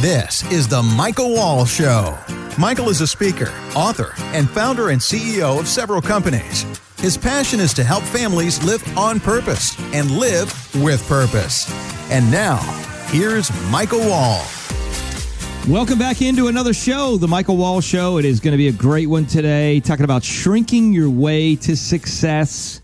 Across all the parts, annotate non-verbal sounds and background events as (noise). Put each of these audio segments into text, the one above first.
This is The Michael Wall Show. Michael is a speaker, author, and founder and CEO of several companies. His passion is to help families live on purpose and live with purpose. And now, here's Michael Wall. Welcome back into another show, The Michael Wall Show. It is going to be a great one today, talking about shrinking your way to success.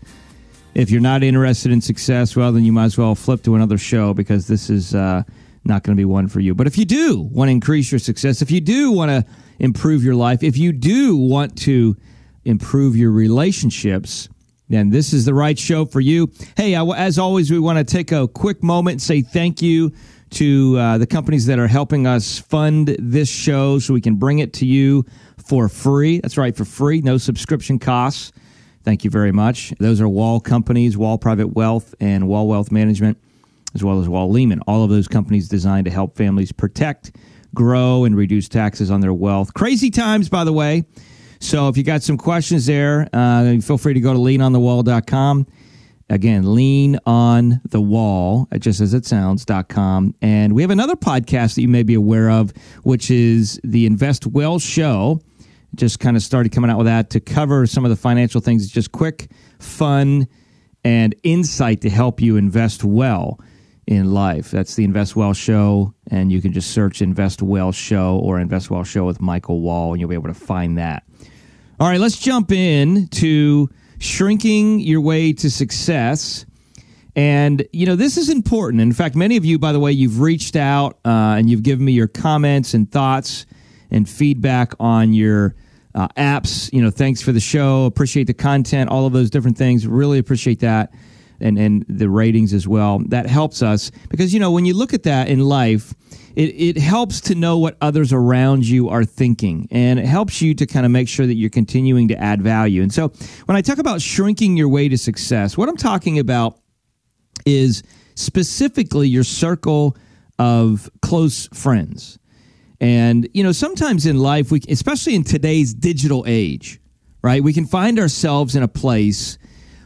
If you're not interested in success, well, then you might as well flip to another show because this is. Uh, not going to be one for you. But if you do want to increase your success, if you do want to improve your life, if you do want to improve your relationships, then this is the right show for you. Hey, as always, we want to take a quick moment and say thank you to uh, the companies that are helping us fund this show so we can bring it to you for free. That's right, for free, no subscription costs. Thank you very much. Those are Wall companies, Wall Private Wealth, and Wall Wealth Management as well as Wall Lehman. All of those companies designed to help families protect, grow, and reduce taxes on their wealth. Crazy times, by the way. So if you got some questions there, uh, feel free to go to leanonthewall.com. Again, lean on the wall, just as it sounds.com. And we have another podcast that you may be aware of, which is the Invest Well Show. Just kind of started coming out with that to cover some of the financial things. It's just quick, fun, and insight to help you invest well in life. That's the Invest Well Show, and you can just search Invest Well Show or Invest Well Show with Michael Wall, and you'll be able to find that. All right, let's jump in to shrinking your way to success. And, you know, this is important. In fact, many of you, by the way, you've reached out uh, and you've given me your comments and thoughts and feedback on your uh, apps. You know, thanks for the show. Appreciate the content, all of those different things. Really appreciate that and, and the ratings as well. That helps us because, you know, when you look at that in life, it, it helps to know what others around you are thinking and it helps you to kind of make sure that you're continuing to add value. And so when I talk about shrinking your way to success, what I'm talking about is specifically your circle of close friends. And, you know, sometimes in life, we, especially in today's digital age, right, we can find ourselves in a place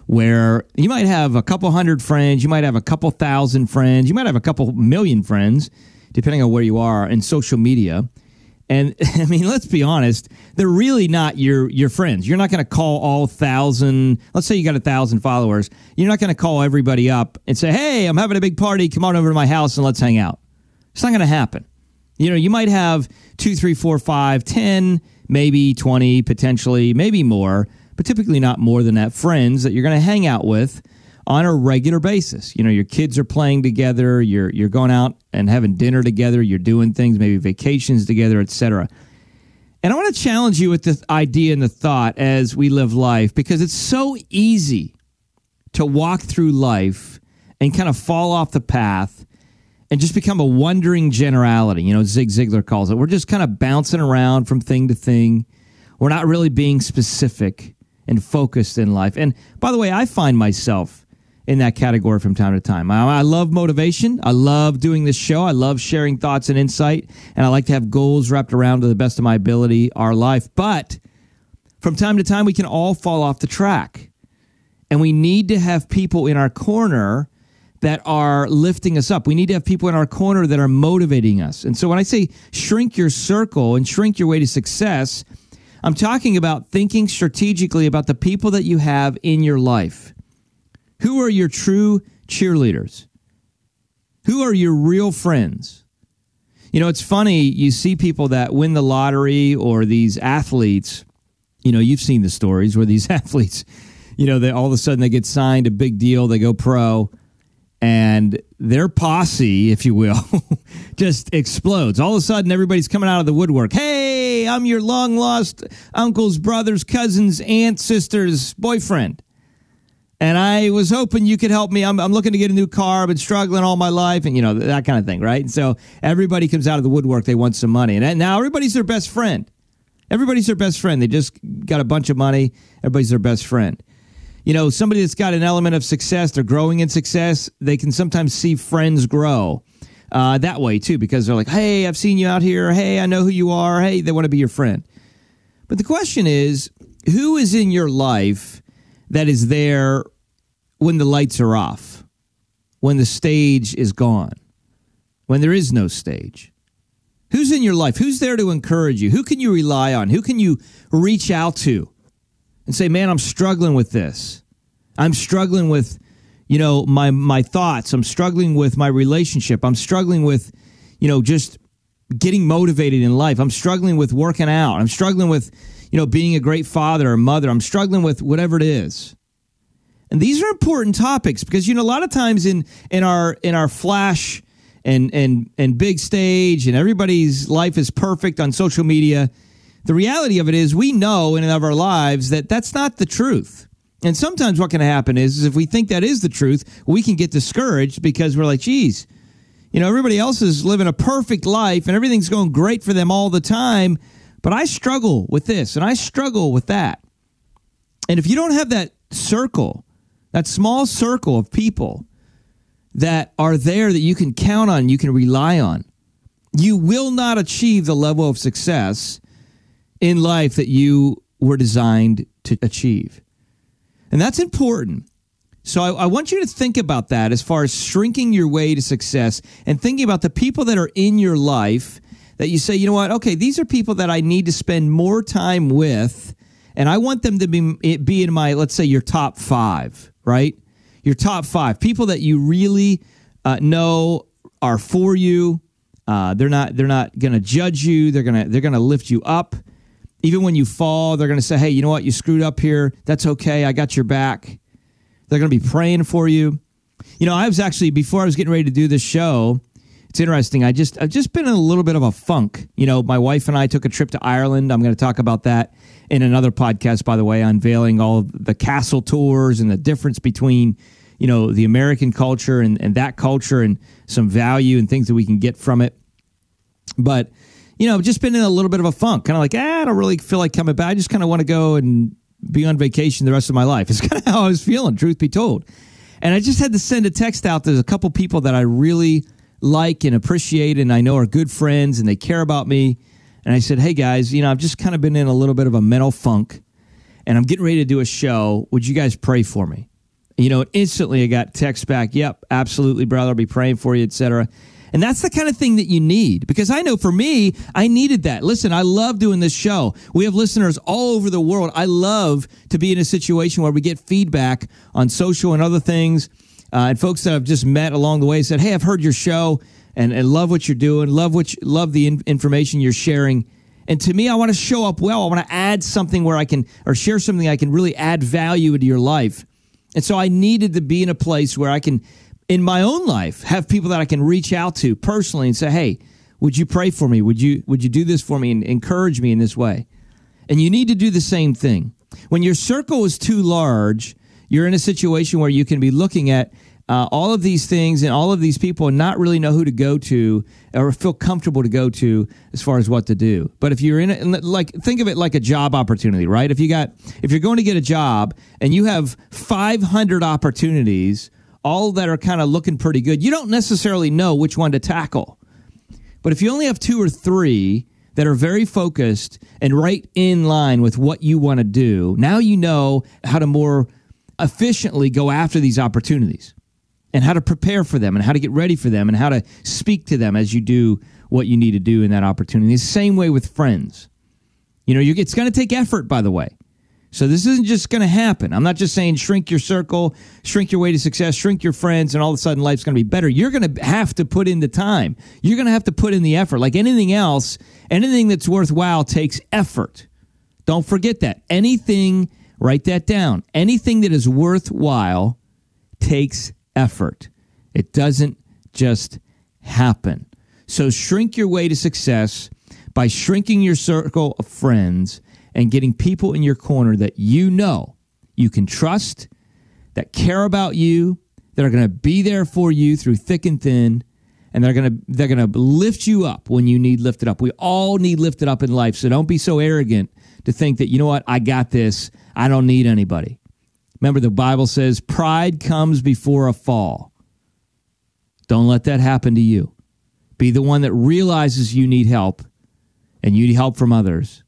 where you might have a couple hundred friends, you might have a couple thousand friends, you might have a couple million friends, depending on where you are in social media. And (laughs) I mean, let's be honest, they're really not your your friends. You're not going to call all thousand. Let's say you got a thousand followers. You're not going to call everybody up and say, "Hey, I'm having a big party. Come on over to my house and let's hang out." It's not going to happen. You know, you might have two, three, four, five, ten, maybe twenty, potentially, maybe more but typically not more than that, friends that you're going to hang out with on a regular basis. You know, your kids are playing together, you're you're going out and having dinner together, you're doing things, maybe vacations together, etc. And I want to challenge you with this idea and the thought as we live life because it's so easy to walk through life and kind of fall off the path and just become a wandering generality. You know, Zig Ziglar calls it. We're just kind of bouncing around from thing to thing. We're not really being specific and focused in life. And by the way, I find myself in that category from time to time. I, I, love motivation. I love doing this show. I love sharing thoughts and insight. And I like to have goals wrapped around to the best of my ability, our life. But from time to time, we can all fall off the track. And we need to have people in our corner that are lifting us up. We need to have people in our corner that are motivating us. And so when I say shrink your circle and shrink your way to success, I'm talking about thinking strategically about the people that you have in your life. Who are your true cheerleaders? Who are your real friends? You know, it's funny, you see people that win the lottery or these athletes, you know, you've seen the stories where these (laughs) athletes, you know, they all of a sudden they get signed a big deal, they go pro, and their posse, if you will, (laughs) just explodes. All of a sudden, everybody's coming out of the woodwork. Hey, I'm your long lost uncle's brother's cousin's aunt sister's boyfriend. And I was hoping you could help me. I'm, I'm looking to get a new car. I've been struggling all my life, and you know that kind of thing, right? And so everybody comes out of the woodwork. They want some money, and now everybody's their best friend. Everybody's their best friend. They just got a bunch of money. Everybody's their best friend you know, somebody that's got an element of success, they're growing in success, they can sometimes see friends grow uh, that way too, because they're like, hey, I've seen you out here. Hey, I know who you are. Hey, they want to be your friend. But the question is, who is in your life that is there when the lights are off, when the stage is gone, when there is no stage? Who's in your life? Who's there to encourage you? Who can you rely on? Who can you reach out to and say, "Man, I'm struggling with this. I'm struggling with, you know, my my thoughts. I'm struggling with my relationship. I'm struggling with, you know, just getting motivated in life. I'm struggling with working out. I'm struggling with, you know, being a great father or mother. I'm struggling with whatever it is." And these are important topics because you know a lot of times in in our in our flash and and and big stage and everybody's life is perfect on social media the reality of it is we know in and of our lives that that's not the truth and sometimes what can happen is, is if we think that is the truth we can get discouraged because we're like geez you know everybody else is living a perfect life and everything's going great for them all the time but i struggle with this and i struggle with that and if you don't have that circle that small circle of people that are there that you can count on, you can rely on. You will not achieve the level of success in life that you were designed to achieve. And that's important. So I, I, want you to think about that as far as shrinking your way to success and thinking about the people that are in your life that you say, you know what, okay, these are people that I need to spend more time with, and I want them to be be in my, let's say, your top five, right? your top five people that you really uh, know are for you. Uh, they're not. They're not going to judge you. They're gonna. They're gonna lift you up. Even when you fall, they're going to say, "Hey, you know what? You screwed up here. That's okay. I got your back." They're going to be praying for you. You know, I was actually before I was getting ready to do this show. It's interesting. I just I've just been in a little bit of a funk. You know, my wife and I took a trip to Ireland. I'm going to talk about that in another podcast, by the way, unveiling all the castle tours and the difference between you know the American culture and, and that culture and some value and things that we can get from it. But you know, just been in a little bit of a funk, kind of like ah, I don't really feel like coming back. I just kind of want to go and be on vacation the rest of my life. (laughs) It's kind of how I was feeling, truth be told. And I just had to send a text out. There's a couple people that I really like and appreciate, and I know are good friends and they care about me. And I said, hey guys, you know, I've just kind of been in a little bit of a mental funk, and I'm getting ready to do a show. Would you guys pray for me? you know, instantly I got text back, yep, absolutely, brother, I'll be praying for you, etc. And that's the kind of thing that you need because I know for me, I needed that. Listen, I love doing this show. We have listeners all over the world. I love to be in a situation where we get feedback on social and other things. Uh, and folks that I've just met along the way said, Hey, I've heard your show and, and love what you're doing, love what you, love the in- information you're sharing. And to me, I want to show up well. I want to add something where I can, or share something I can really add value into your life. And so I needed to be in a place where I can, in my own life, have people that I can reach out to personally and say, hey, would you pray for me? Would you, would you do this for me and encourage me in this way? And you need to do the same thing. When your circle is too large, you're in a situation where you can be looking at uh, all of these things and all of these people and not really know who to go to or feel comfortable to go to as far as what to do. But if you're in it, like think of it like a job opportunity, right? If you got, if you're going to get a job and you have 500 opportunities, all that are kind of looking pretty good, you don't necessarily know which one to tackle. But if you only have two or three that are very focused and right in line with what you want to do, now you know how to more efficiently go after these opportunities and how to prepare for them and how to get ready for them and how to speak to them as you do what you need to do in that opportunity. The same way with friends. You know, it's going to take effort, by the way. So this isn't just going to happen. I'm not just saying shrink your circle, shrink your way to success, shrink your friends, and all of a sudden life's going to be better. You're going to have to put in the time. You're going to have to put in the effort. Like anything else, anything that's worthwhile takes effort. Don't forget that. Anything, write that down. Anything that is worthwhile takes effort. It doesn't just happen. So shrink your way to success by shrinking your circle of friends and getting people in your corner that you know you can trust, that care about you, that are going to be there for you through thick and thin, and they're going to they're going to lift you up when you need lifted up. We all need lifted up in life, so don't be so arrogant to think that you know what, I got this. I don't need anybody. Remember, the Bible says pride comes before a fall. Don't let that happen to you. Be the one that realizes you need help and you need help from others.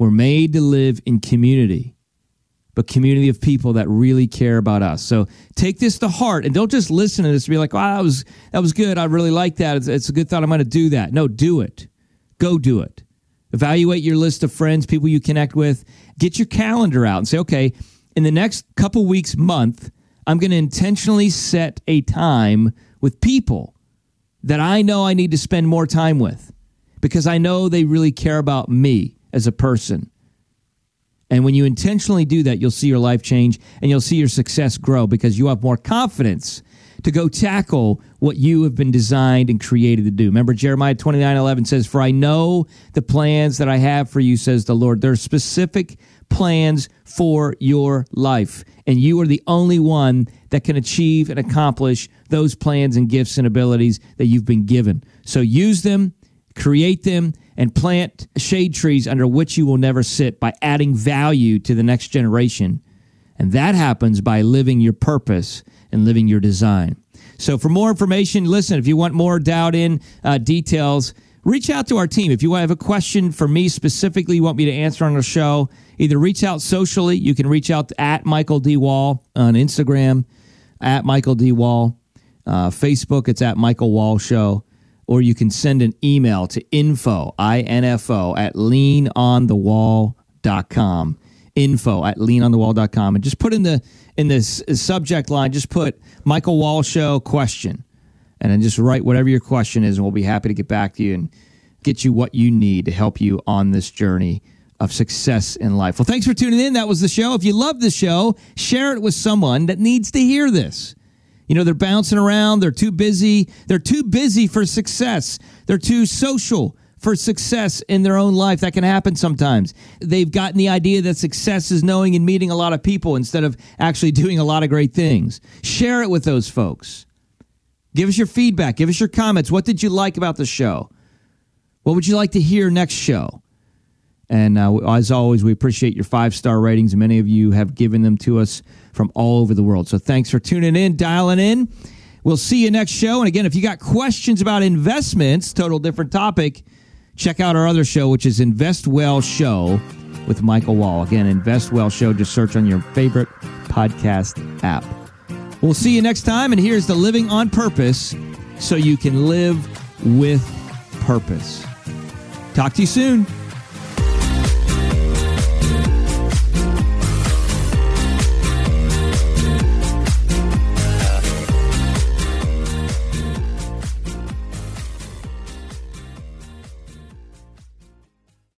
We're made to live in community, but community of people that really care about us. So take this to heart and don't just listen to this and be like, wow, that was, that was good. I really like that. It's, it's a good thought. I'm going to do that. No, do it. Go do it. Evaluate your list of friends, people you connect with. Get your calendar out and say, okay, in the next couple weeks, month, I'm going to intentionally set a time with people that I know I need to spend more time with because I know they really care about me as a person. And when you intentionally do that, you'll see your life change and you'll see your success grow because you have more confidence to go tackle what you have been designed and created to do. Remember, Jeremiah 29 11 says, For I know the plans that I have for you, says the Lord. There are specific plans for your life, and you are the only one that can achieve and accomplish those plans and gifts and abilities that you've been given. So use them, create them, and plant shade trees under which you will never sit by adding value to the next generation. And that happens by living your purpose and living your design. So, for more information, listen, if you want more doubt in uh, details, reach out to our team. If you have a question for me specifically, you want me to answer on the show, either reach out socially. You can reach out at Michael D. Wall on Instagram, at Michael D. Wall. Uh, Facebook, it's at Michael Wall Show. Or you can send an email to info, I-N-F-O, at leanonthewall.com. Info at leanonthewall.com. And just put in the in this subject line, just put Michael Wall Show question. And then just write whatever your question is, and we'll be happy to get back to you and get you what you need to help you on this journey of success in life. Well, thanks for tuning in. That was the show. If you love the show, share it with someone that needs to hear this. You know, they're bouncing around, they're too busy, they're too busy for success, they're too social for success in their own life. That can happen sometimes. They've gotten the idea that success is knowing and meeting a lot of people instead of actually (laughs) doing a lot of great things. Share it with those folks. Give us your feedback, give us your comments. What did you like about the show? What would you like to hear next show? And uh, as always, we appreciate your five star ratings. Many of you have given them to us from all over the world. So thanks for tuning in, dialing in. We'll see you next show. And again, if you got questions about investments, total different topic, check out our other show, which is Invest Well Show with Michael Wall. Again, Invest Well Show. Just search on your favorite podcast app. We'll see you next time. And here's the Living on Purpose so you can live with purpose. Talk to you soon.